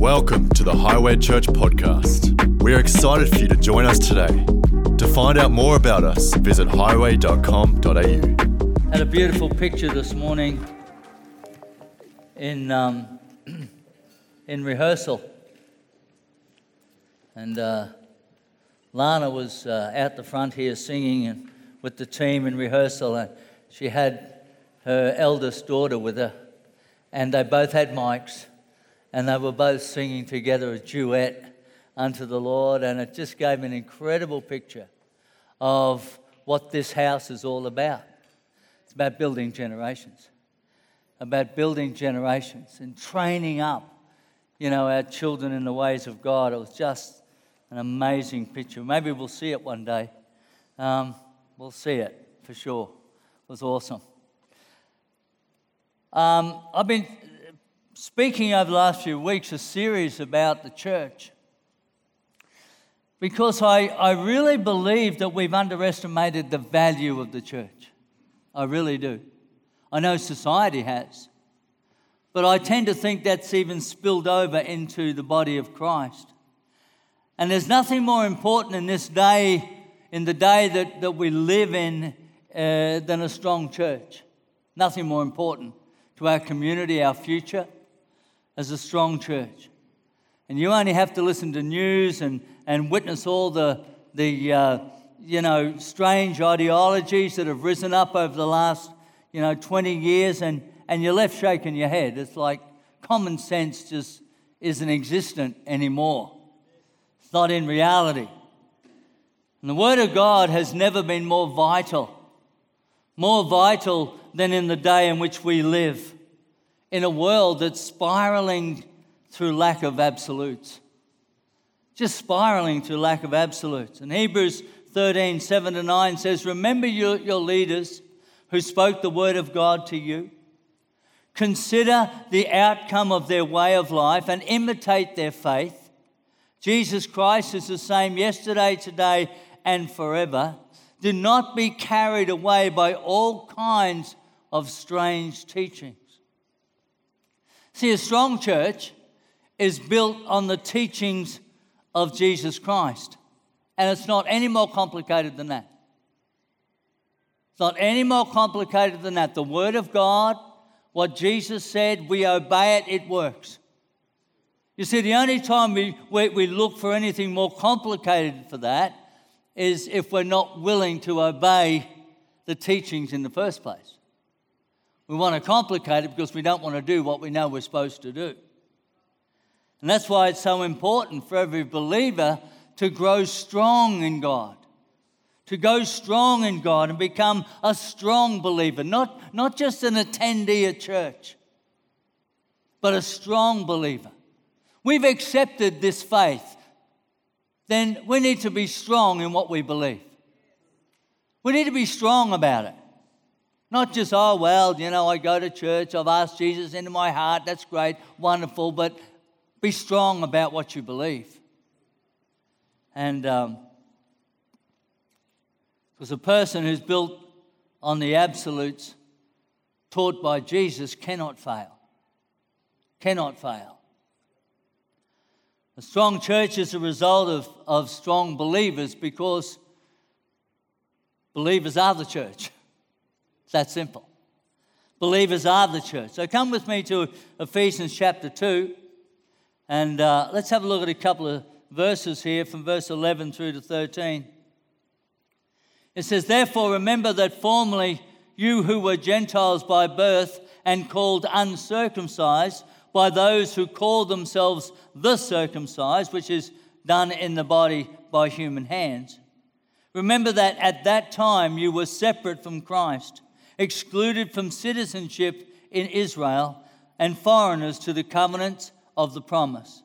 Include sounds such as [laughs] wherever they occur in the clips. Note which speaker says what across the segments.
Speaker 1: Welcome to the Highway Church podcast. We are excited for you to join us today. To find out more about us, visit highway.com.au.
Speaker 2: Had a beautiful picture this morning in um, [clears throat] in rehearsal, and uh, Lana was uh, out the front here singing with the team in rehearsal, and she had her eldest daughter with her, and they both had mics, and they were both singing together a duet unto the Lord, and it just gave an incredible picture of what this house is all about. It's about building generations, about building generations and training up, you know, our children in the ways of God. It was just an amazing picture. Maybe we'll see it one day. Um, we'll see it for sure. It was awesome. Um, I've been speaking over the last few weeks a series about the church because I, I really believe that we've underestimated the value of the church. I really do. I know society has. But I tend to think that's even spilled over into the body of Christ. And there's nothing more important in this day, in the day that, that we live in, uh, than a strong church. Nothing more important to our community, our future, as a strong church. And you only have to listen to news and, and witness all the, the uh, you know, strange ideologies that have risen up over the last, you know, 20 years, and, and you're left shaking your head. It's like common sense just isn't existent anymore. It's not in reality. And the Word of God has never been more vital, more vital than in the day in which we live, in a world that's spiraling through lack of absolutes. Just spiraling through lack of absolutes. And Hebrews 13, 7 to 9 says, Remember your, your leaders who spoke the word of God to you. Consider the outcome of their way of life and imitate their faith. Jesus Christ is the same yesterday, today, and forever. Do not be carried away by all kinds of strange teachings. See, a strong church is built on the teachings of Jesus Christ. And it's not any more complicated than that. It's not any more complicated than that. The Word of God, what Jesus said, we obey it, it works. You see, the only time we, we, look for anything more complicated for that is if we're not willing to obey the teachings in the first place. We want to complicate it because we don't want to do what we know we're supposed to do. And that's why it's so important for every believer to grow strong in God, to go strong in God and become a strong believer, not, not just an attendee at church, but a strong believer. We've accepted this faith, then we need to be strong in what we believe. We need to be strong about it. Not just, oh, well, you know, I go to church, I've asked Jesus into my heart, that's great, wonderful, but be strong about what you believe. And um, a person who's built on the absolutes taught by Jesus cannot fail. Cannot fail. A strong church is a result of, of strong believers because believers are the church. [laughs] It's that simple. Believers are the church. So come with me to Ephesians chapter 2. And uh, let's have a look at a couple of verses here from verse 11 through to 13. It says, Therefore, remember that formerly you who were Gentiles by birth and called uncircumcised by those who call themselves the circumcised, which is done in the body by human hands. Remember that at that time you were separate from Christ, excluded from citizenship in Israel, and foreigners to the covenants of the promise,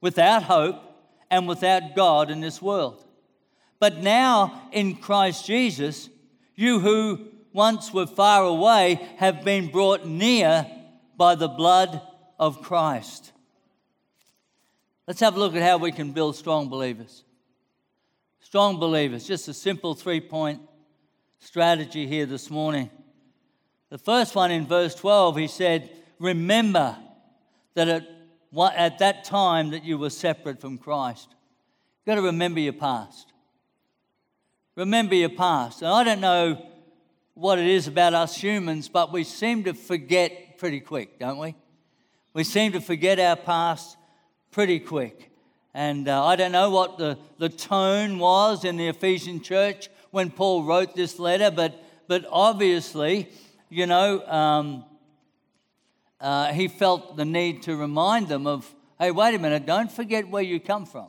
Speaker 2: without hope and without God in this world. But now in Christ Jesus, you who once were far away have been brought near by the blood of Christ. Let's have a look at how we can build strong believers. Strong believers, just a simple three point strategy here this morning. The first one in verse 12, he said, Remember that at at that time that you were separate from Christ. You've got to remember your past. Remember your past. And I don't know what it is about us humans, but we seem to forget pretty quick, don't we? We seem to forget our past pretty quick. And uh, I don't know what the, the tone was in the Ephesian church when Paul wrote this letter, but, but obviously, you know, um, uh, he felt the need to remind them of hey, wait a minute, don't forget where you come from.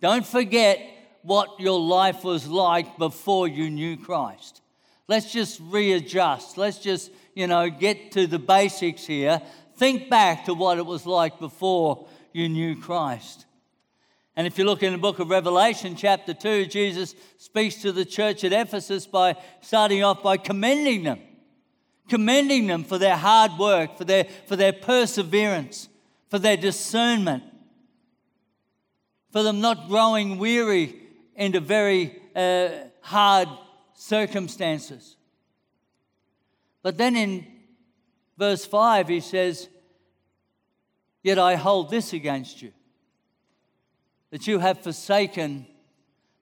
Speaker 2: Don't forget what your life was like before you knew Christ. Let's just readjust. Let's just, you know, get to the basics here. Think back to what it was like before you knew Christ. And if you look in the book of Revelation, chapter 2, Jesus speaks to the church at Ephesus by starting off by commending them commending them for their hard work, for their, for their perseverance, for their discernment, for them not growing weary into very uh, hard circumstances. But then in verse 5, he says, Yet I hold this against you, that you have forsaken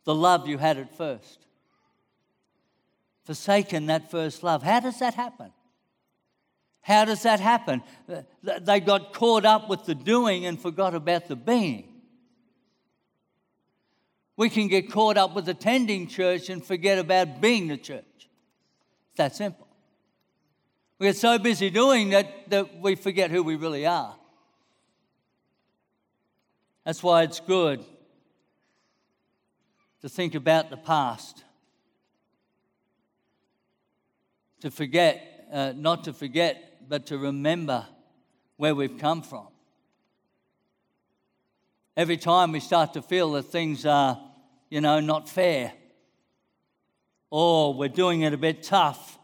Speaker 2: the love you had at first. Forsaken that first love. How does that happen? How does that happen? They got caught up with the doing and forgot about the being. We can get caught up with attending church and forget about being the church. It's that simple. We get so busy doing that, that we forget who we really are. That's why it's good to think about the past, to forget, uh, not to forget but to remember where we've come from. Every time we start to feel that things are, you know, not fair, or we're doing it a bit tough,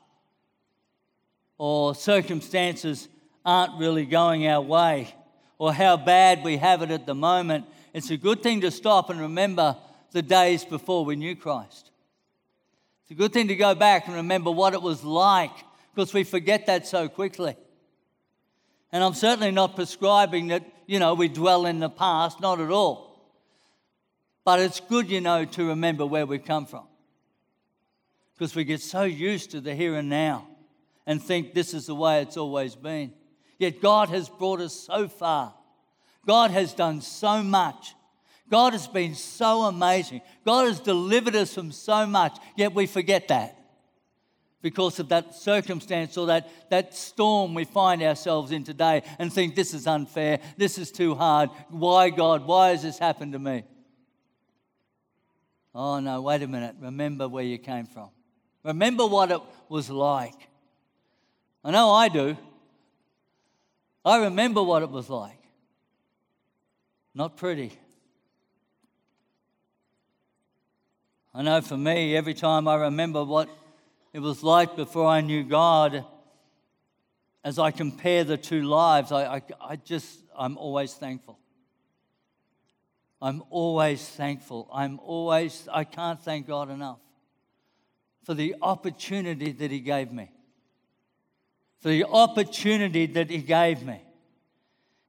Speaker 2: or circumstances aren't really going our way, or how bad we have it at the moment, it's a good thing to stop and remember the days before we knew Christ. It's a good thing to go back and remember what it was like because we forget that so quickly. And I'm certainly not prescribing that, you know, we dwell in the past, not at all. But it's good, you know, to remember where we've come from. Because we get so used to the here and now and think this is the way it's always been. Yet God has brought us so far. God has done so much. God has been so amazing. God has delivered us from so much, yet we forget that because of that circumstance or that, that storm we find ourselves in today and think this is unfair, this is too hard. Why, God? Why has this happened to me? Oh, no, wait a minute. Remember where you came from. Remember what it was like. I know I do. I remember what it was like. Not pretty. I know for me, every time I remember what it was like before I knew God. As I compare the two lives, I, I, I just, I'm always thankful. I'm always thankful. I'm always, I can't thank God enough for the opportunity that He gave me. For the opportunity that He gave me.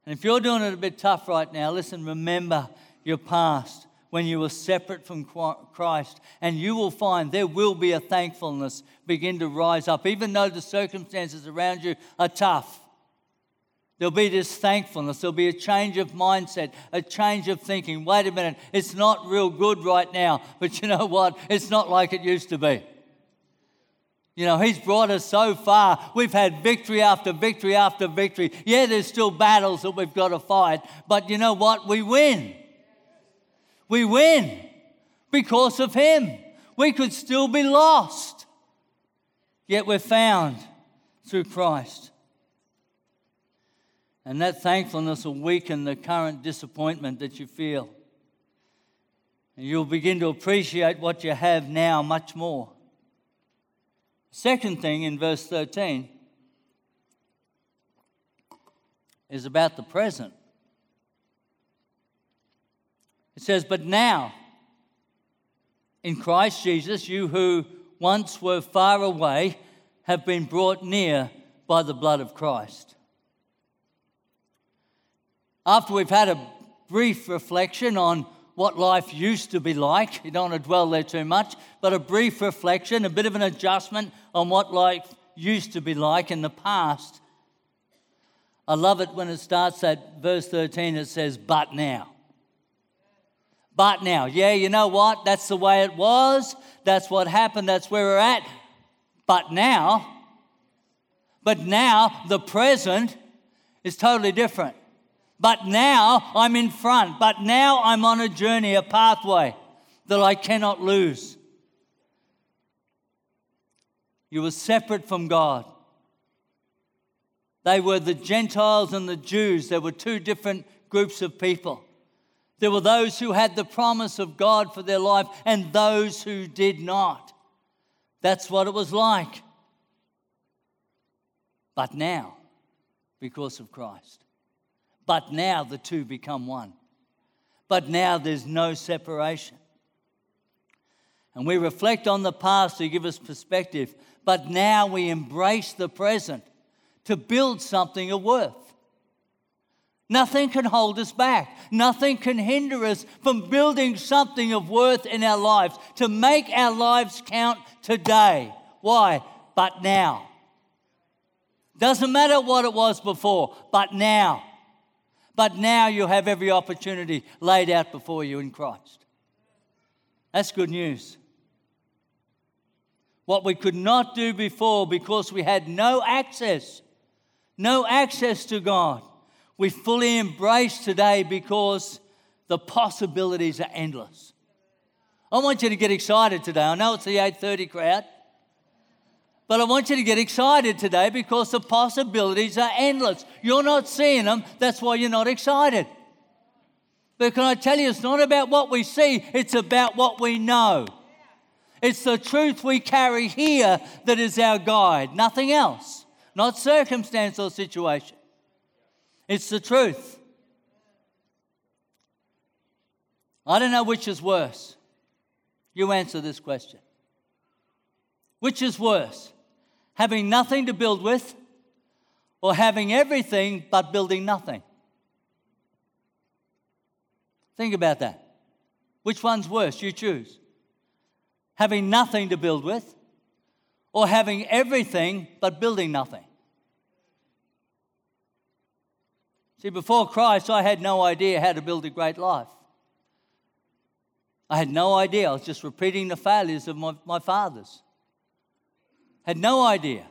Speaker 2: And if you're doing it a bit tough right now, listen, remember your past when you were separate from Christ. And you will find there will be a thankfulness begin to rise up, even though the circumstances around you are tough. There'll be this thankfulness. There'll be a change of mindset, a change of thinking. Wait a minute, it's not real good right now, but you know what? It's not like it used to be. You know, He's brought us so far. We've had victory after victory after victory. Yeah, there's still battles that we've got to fight, but you know what? We win. We win because of Him. We could still be lost, yet we're found through Christ. And that thankfulness will weaken the current disappointment that you feel. And you'll begin to appreciate what you have now much more. Second thing in verse 13 is about the present. It says, But now, in Christ Jesus, you who once were far away have been brought near by the blood of Christ. after we've had a brief reflection on what life used to be like, you don't want to dwell there too much, but a brief reflection, a bit of an adjustment on what life used to be like in the past. I love it when it starts at verse 13, it says, But now. But now. Yeah, you know what? That's the way it was. That's what happened. That's where we're at. But now, but now the present is totally different. But now I'm in front. But now I'm on a journey, a pathway that I cannot lose. You were separate from God. They were the Gentiles and the Jews. There were two different groups of people. There were those who had the promise of God for their life and those who did not. That's what it was like. But now, because of Christ, but now the two become one. But now there's no separation. And we reflect on the past to give us perspective, but now we embrace the present to build something of worth. Nothing can hold us back. Nothing can hinder us from building something of worth in our lives, to make our lives count today. Why? But now. Doesn't matter what it was before, but now. But now you have every opportunity laid out before you in Christ. That's good news. What we could not do before because we had no access, no access to God, we fully embrace today because the possibilities are endless. I want you to get excited today. I know it's the 8:30 crowd. But I want you to get excited today because the possibilities are endless. You're not seeing them, that's why you're not excited. But can I tell you, it's not about what we see, it's about what we know. It's the truth we carry here that is our guide, nothing else, not circumstance or situation. It's the truth. I don't know which is worse. You answer this question. Which is worse? having nothing to build with, or having everything but building nothing? Think about that. Which one's worse? You choose. Having nothing to build with, or having everything but building nothing? See, before Christ, I had no idea how to build a great life. I had no idea. I was just repeating the failures of my, my fathers. Had no idea.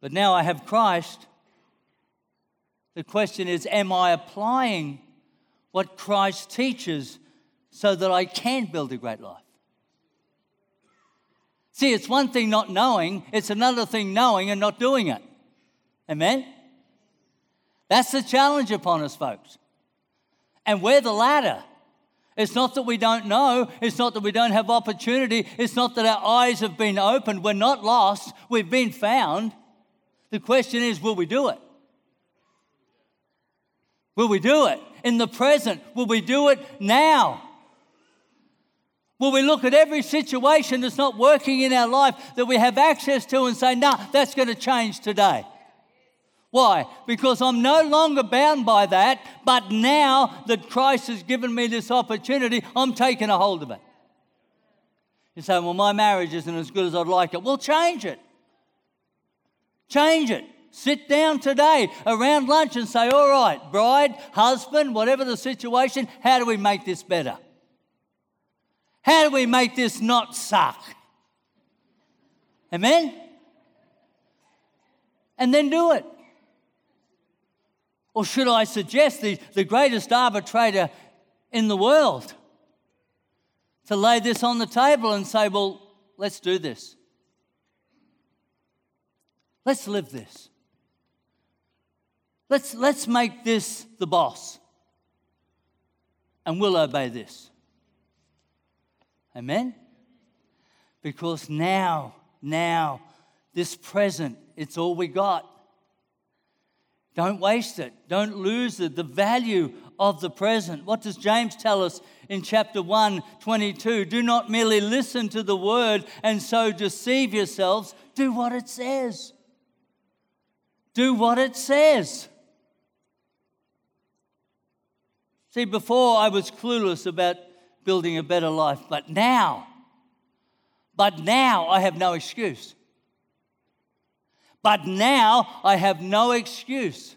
Speaker 2: But now I have Christ. The question is Am I applying what Christ teaches so that I can build a great life? See, it's one thing not knowing, it's another thing knowing and not doing it. Amen? That's the challenge upon us, folks. And we're the latter. It's not that we don't know. It's not that we don't have opportunity. It's not that our eyes have been opened. We're not lost. We've been found. The question is will we do it? Will we do it in the present? Will we do it now? Will we look at every situation that's not working in our life that we have access to and say, nah, that's going to change today? Why? Because I'm no longer bound by that, but now that Christ has given me this opportunity, I'm taking a hold of it. You say, well, my marriage isn't as good as I'd like it. Well, change it. Change it. Sit down today around lunch and say, all right, bride, husband, whatever the situation, how do we make this better? How do we make this not suck? Amen? And then do it. Or should I suggest the, the greatest arbitrator in the world to lay this on the table and say, well, let's do this. Let's live this. Let's, let's make this the boss. And we'll obey this. Amen? Because now, now, this present, it's all we got. Don't waste it. Don't lose it. The value of the present. What does James tell us in chapter 1, 22? Do not merely listen to the word and so deceive yourselves. Do what it says. Do what it says. See, before I was clueless about building a better life, but now, but now I have no excuse. But now I have no excuse.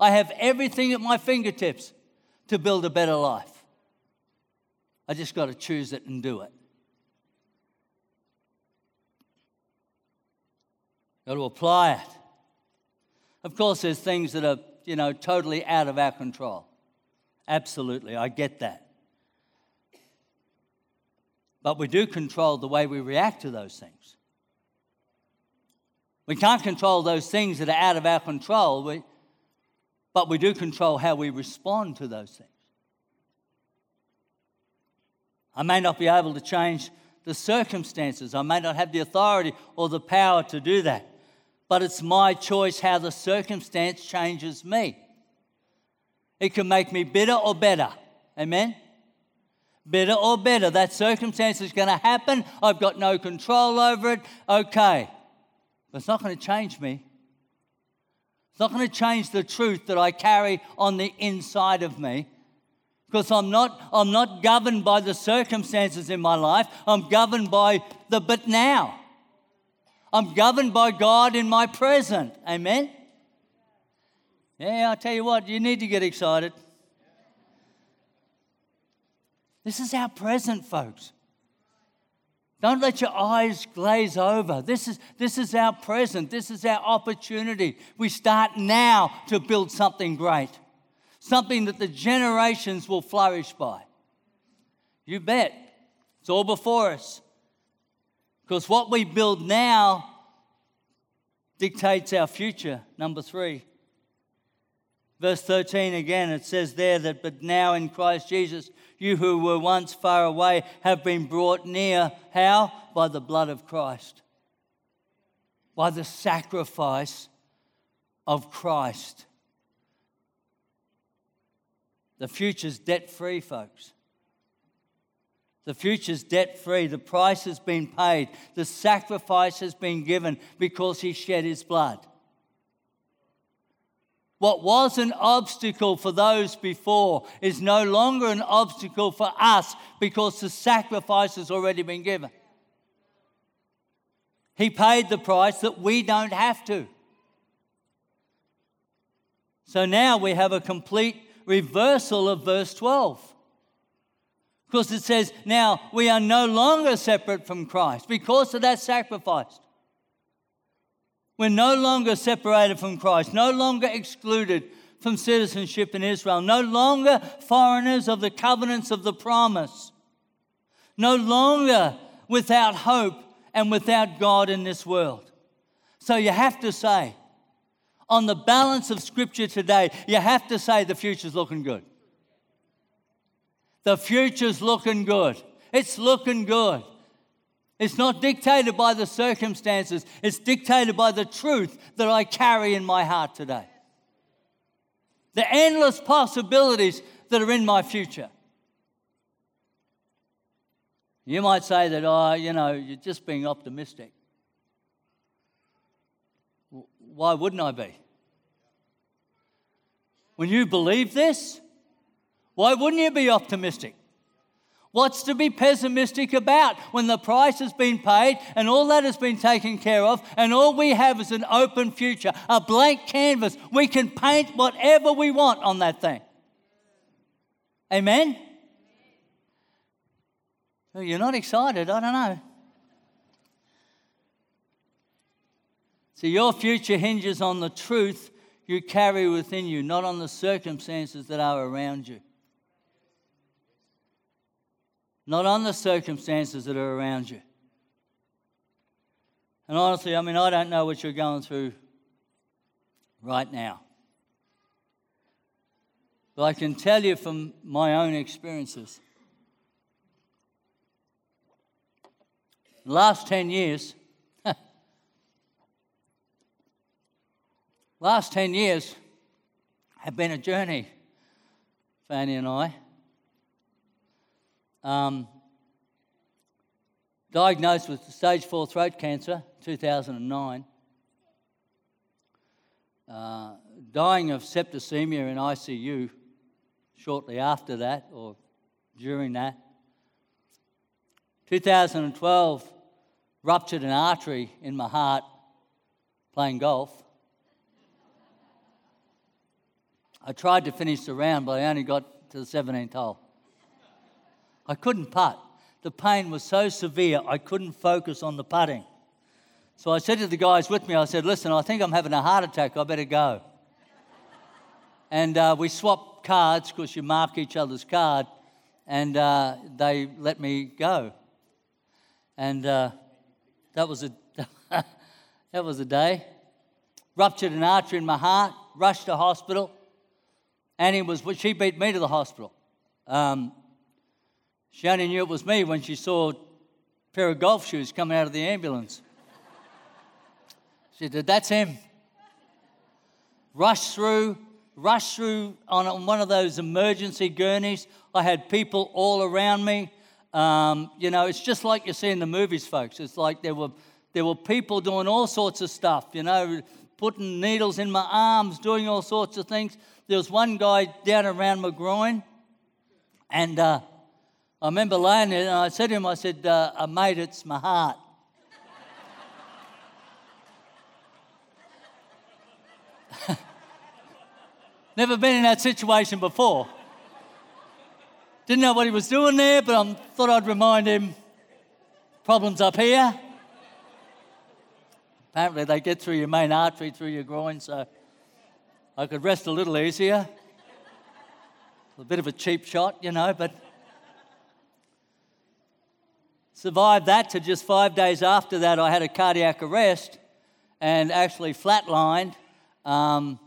Speaker 2: I have everything at my fingertips to build a better life. I just got to choose it and do it. Got to apply it. Of course, there's things that are, you know, totally out of our control. Absolutely, I get that. But we do control the way we react to those things. We can't control those things that are out of our control, we, but we do control how we respond to those things. I may not be able to change the circumstances, I may not have the authority or the power to do that, but it's my choice how the circumstance changes me. It can make me bitter or better. Amen? Bitter or better. That circumstance is going to happen. I've got no control over it. Okay. It's not going to change me. It's not going to change the truth that I carry on the inside of me. Because I'm not, I'm not governed by the circumstances in my life. I'm governed by the but now. I'm governed by God in my present. Amen? Yeah, I tell you what, you need to get excited. This is our present, folks. Don't let your eyes glaze over. This is, this is our present. This is our opportunity. We start now to build something great, something that the generations will flourish by. You bet. It's all before us. Because what we build now dictates our future. Number three. Verse 13 again, it says there that, but now in Christ Jesus, you who were once far away have been brought near. How? By the blood of Christ, by the sacrifice of Christ. The future's debt free, folks. The future's debt free. The price has been paid. The sacrifice has been given because he shed his blood. What was an obstacle for those before is no longer an obstacle for us because the sacrifice has already been given. He paid the price that we don't have to. So now we have a complete reversal of verse 12. Because it says, now we are no longer separate from Christ because of that sacrifice. We're no longer separated from Christ, no longer excluded from citizenship in Israel, no longer foreigners of the covenants of the promise, no longer without hope and without God in this world. So you have to say, on the balance of Scripture today, you have to say the future's looking good. The future's looking good. It's looking good. It's not dictated by the circumstances, it's dictated by the truth that I carry in my heart today. The endless possibilities that are in my future. You might say that, oh, you know, you're just being optimistic. Why wouldn't I be? When you believe this, why wouldn't you be optimistic? What's to be pessimistic about when the price has been paid and all that has been taken care of, and all we have is an open future, a blank canvas? We can paint whatever we want on that thing. Amen? Well, you're not excited, I don't know. See, your future hinges on the truth you carry within you, not on the circumstances that are around you not on the circumstances that are around you. And honestly, I mean, I don't know what you're going through right now. But I can tell you from my own experiences. The last 10 years, [laughs] last 10 years have been a journey, Fanny and I. Um, diagnosed with stage four throat cancer, 2009. Uh, dying of septicemia in ICU, shortly after that or during that. 2012, ruptured an artery in my heart playing golf. I tried to finish the round, but I only got to the 17th hole. I couldn't putt. The pain was so severe, I couldn't focus on the putting. So I said to the guys with me, I said, Listen, I think I'm having a heart attack. I better go. and uh, we swapped cards because you mark each other's card, and uh, they let me go. And uh, that was a [laughs] that was a day. Ruptured an artery in my heart. Rushed to hospital. Annie was she beat me to the hospital. Um, she only knew it was me when she saw a pair of golf shoes coming out of the ambulance. She said, "That's him." Rushed through, rushed through on one of those emergency gurneys. I had people all around me. Um, you know, it's just like you see in the movies, folks. It's like there were, there were people doing all sorts of stuff, you know, putting needles in my arms, doing all sorts of things. There was one guy down around my groin, and uh, I remember laying there, and I said to him, I said, uh, uh mate, it's my heart. [laughs] Never been in that situation before. Didn't know what he was doing there, but I thought I'd remind him problems up here. Apparently, they get through your main artery, through your groin, so I could rest a little easier. A bit of a cheap shot, you know, but survived that to just five days after that, I had a cardiac arrest and actually flatlined. Um,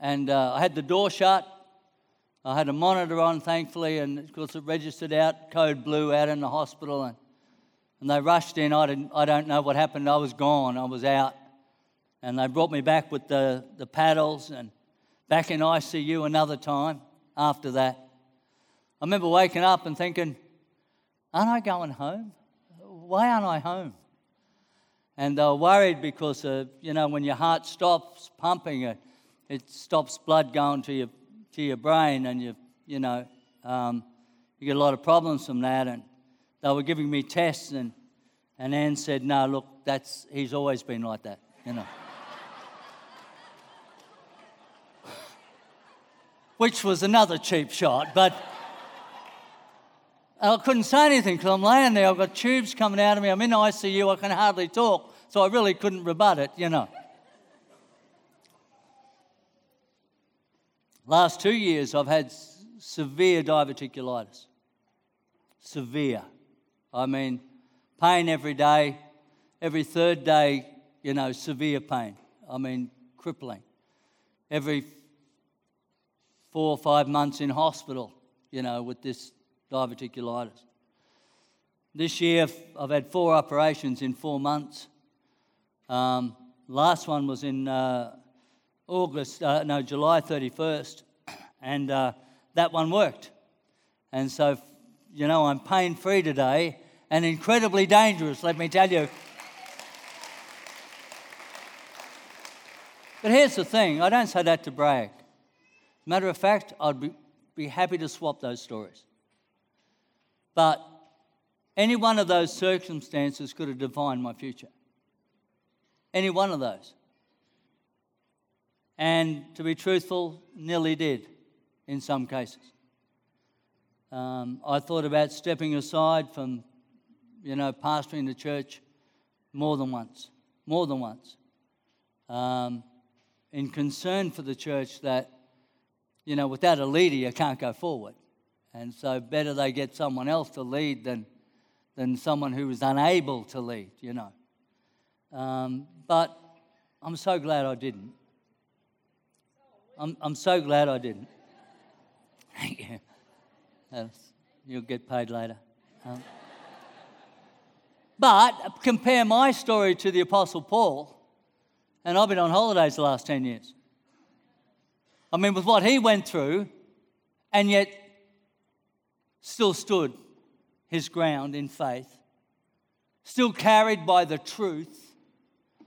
Speaker 2: and uh, I had the door shut. I had a monitor on, thankfully, and of course it registered out, code blue out in the hospital. And, and they rushed in. I, didn't, I don't know what happened. I was gone. I was out. And they brought me back with the, the paddles and back in ICU another time after that. I remember waking up and thinking, aren't I going home? Why aren't I home? And they were worried because, of, you know, when your heart stops pumping, it, it stops blood going to your to your brain, and you you know um, you get a lot of problems from that. And they were giving me tests, and and Anne said, "No, look, that's he's always been like that, you know." [laughs] Which was another cheap shot, but. I couldn't say anything because I'm laying there. I've got tubes coming out of me. I'm in ICU. I can hardly talk. So I really couldn't rebut it, you know. Last two years, I've had severe diverticulitis. Severe. I mean, pain every day, every third day, you know, severe pain. I mean, crippling. Every four or five months in hospital, you know, with this diverticulitis. This year, I've had four operations in four months. Um, last one was in uh, August, uh, no, July 31st, [coughs] and uh, that one worked. And so, you know, I'm pain free today and incredibly dangerous, let me tell you. But here's the thing I don't say that to brag. Matter of fact, I'd be, be happy to swap those stories. But any one of those circumstances could have defined my future. Any one of those. And to be truthful, nearly did in some cases. Um, I thought about stepping aside from, you know, pastoring the church more than once, more than once, um, in concern for the church that, you know, without a leader, you can't go forward. And so better they get someone else to lead than, than someone who is unable to lead, you know. Um, but I'm so glad I didn't. I'm, I'm so glad I didn't. Thank you. you'll get paid later. Um, but compare my story to the Apostle Paul, and I've been on holidays the last 10 years. I mean, with what he went through, and yet still stood his ground in faith, still carried by the truth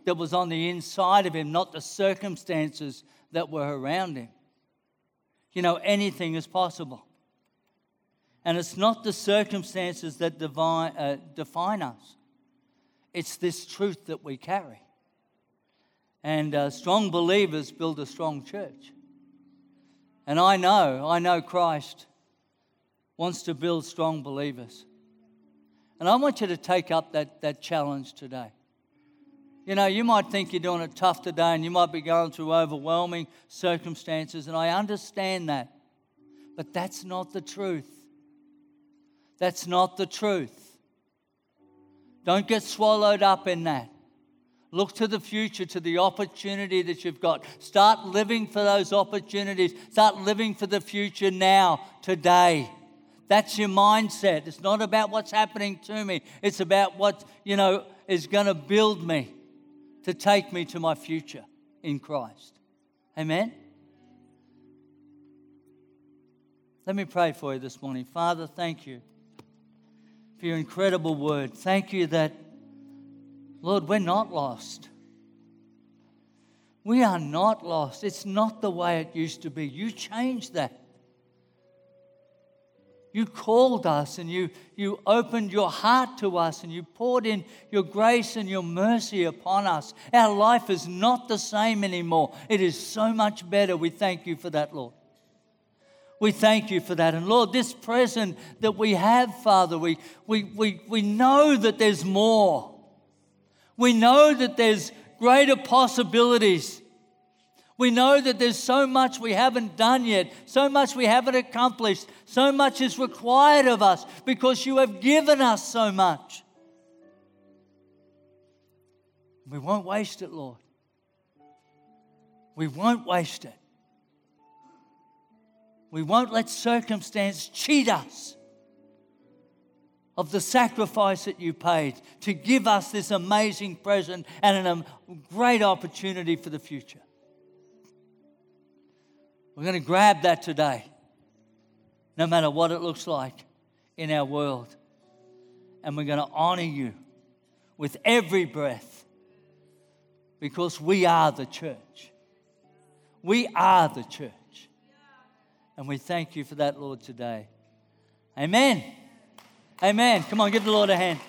Speaker 2: that was on the inside of him, not the circumstances that were around him. You know, anything is possible. And it's not the circumstances that divine, uh, define us, it's this truth that we carry. And uh, strong believers build a strong church. And I know, I know Christ wants to build strong believers. And I want you to take up that, that challenge today. You know, you might think you're doing it tough today and you might be going through overwhelming circumstances, and I understand that. But that's not the truth. That's not the truth. Don't get swallowed up in that. Look to the future, to the opportunity that you've got. Start living for those opportunities. Start living for the future now, today. That's your mindset. It's not about what's happening to me. It's about what, you know, is going to build me to take me to my future in Christ. Amen. Let me pray for you this morning. Father, thank you for your incredible word. Thank you that, Lord, we're not lost. We are not lost. It's not the way it used to be. You changed that. You called us and you, you opened your heart to us and you poured in your grace and your mercy upon us. Our life is not the same anymore. It is so much better. We thank you for that, Lord. We thank you for that. And Lord, this present that we have, Father, we, we, we, we know that there's more. We know that there's greater possibilities. We know that there's so much we haven't done yet, so much we haven't accomplished, so much is required of us because you have given us so much. We won't waste it, Lord. We won't waste it. We won't let circumstance cheat us of the sacrifice that you paid to give us this amazing present and a great opportunity for the future. We're going to grab that today, no matter what it looks like in our world. And we're going to honor you with every breath because we are the church. We are the church. And we thank you for that, Lord, today. Amen. Amen. Come on, give the Lord a hand.